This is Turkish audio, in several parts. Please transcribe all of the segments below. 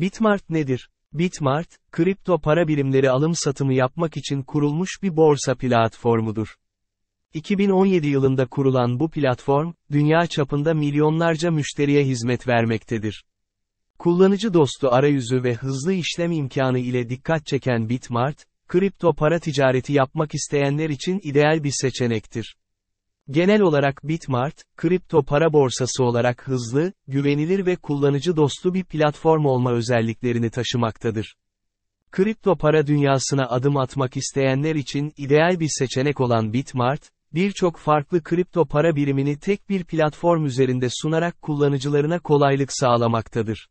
Bitmart nedir? Bitmart, kripto para birimleri alım satımı yapmak için kurulmuş bir borsa platformudur. 2017 yılında kurulan bu platform, dünya çapında milyonlarca müşteriye hizmet vermektedir. Kullanıcı dostu arayüzü ve hızlı işlem imkanı ile dikkat çeken Bitmart, kripto para ticareti yapmak isteyenler için ideal bir seçenektir. Genel olarak Bitmart, kripto para borsası olarak hızlı, güvenilir ve kullanıcı dostu bir platform olma özelliklerini taşımaktadır. Kripto para dünyasına adım atmak isteyenler için ideal bir seçenek olan Bitmart, birçok farklı kripto para birimini tek bir platform üzerinde sunarak kullanıcılarına kolaylık sağlamaktadır.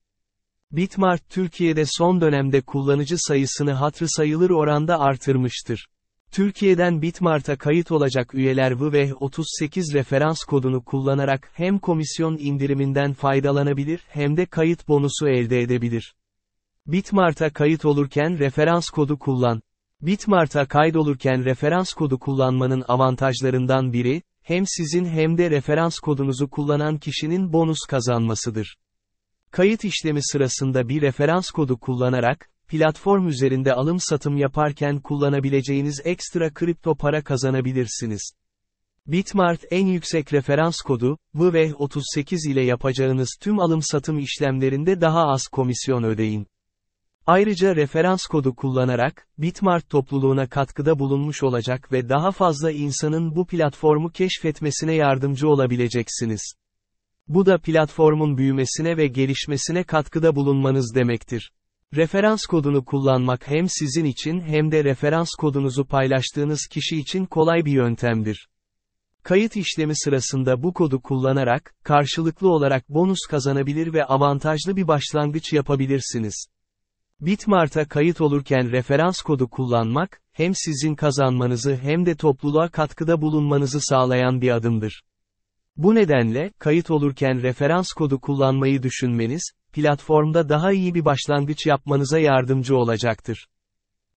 Bitmart Türkiye'de son dönemde kullanıcı sayısını hatırı sayılır oranda artırmıştır. Türkiye'den Bitmart'a kayıt olacak üyeler VV38 referans kodunu kullanarak hem komisyon indiriminden faydalanabilir hem de kayıt bonusu elde edebilir. Bitmart'a kayıt olurken referans kodu kullan. Bitmart'a kaydolurken referans kodu kullanmanın avantajlarından biri, hem sizin hem de referans kodunuzu kullanan kişinin bonus kazanmasıdır. Kayıt işlemi sırasında bir referans kodu kullanarak, platform üzerinde alım-satım yaparken kullanabileceğiniz ekstra kripto para kazanabilirsiniz. Bitmart en yüksek referans kodu, VV38 ile yapacağınız tüm alım-satım işlemlerinde daha az komisyon ödeyin. Ayrıca referans kodu kullanarak, Bitmart topluluğuna katkıda bulunmuş olacak ve daha fazla insanın bu platformu keşfetmesine yardımcı olabileceksiniz. Bu da platformun büyümesine ve gelişmesine katkıda bulunmanız demektir. Referans kodunu kullanmak hem sizin için hem de referans kodunuzu paylaştığınız kişi için kolay bir yöntemdir. Kayıt işlemi sırasında bu kodu kullanarak, karşılıklı olarak bonus kazanabilir ve avantajlı bir başlangıç yapabilirsiniz. Bitmart'a kayıt olurken referans kodu kullanmak, hem sizin kazanmanızı hem de topluluğa katkıda bulunmanızı sağlayan bir adımdır. Bu nedenle, kayıt olurken referans kodu kullanmayı düşünmeniz, platformda daha iyi bir başlangıç yapmanıza yardımcı olacaktır.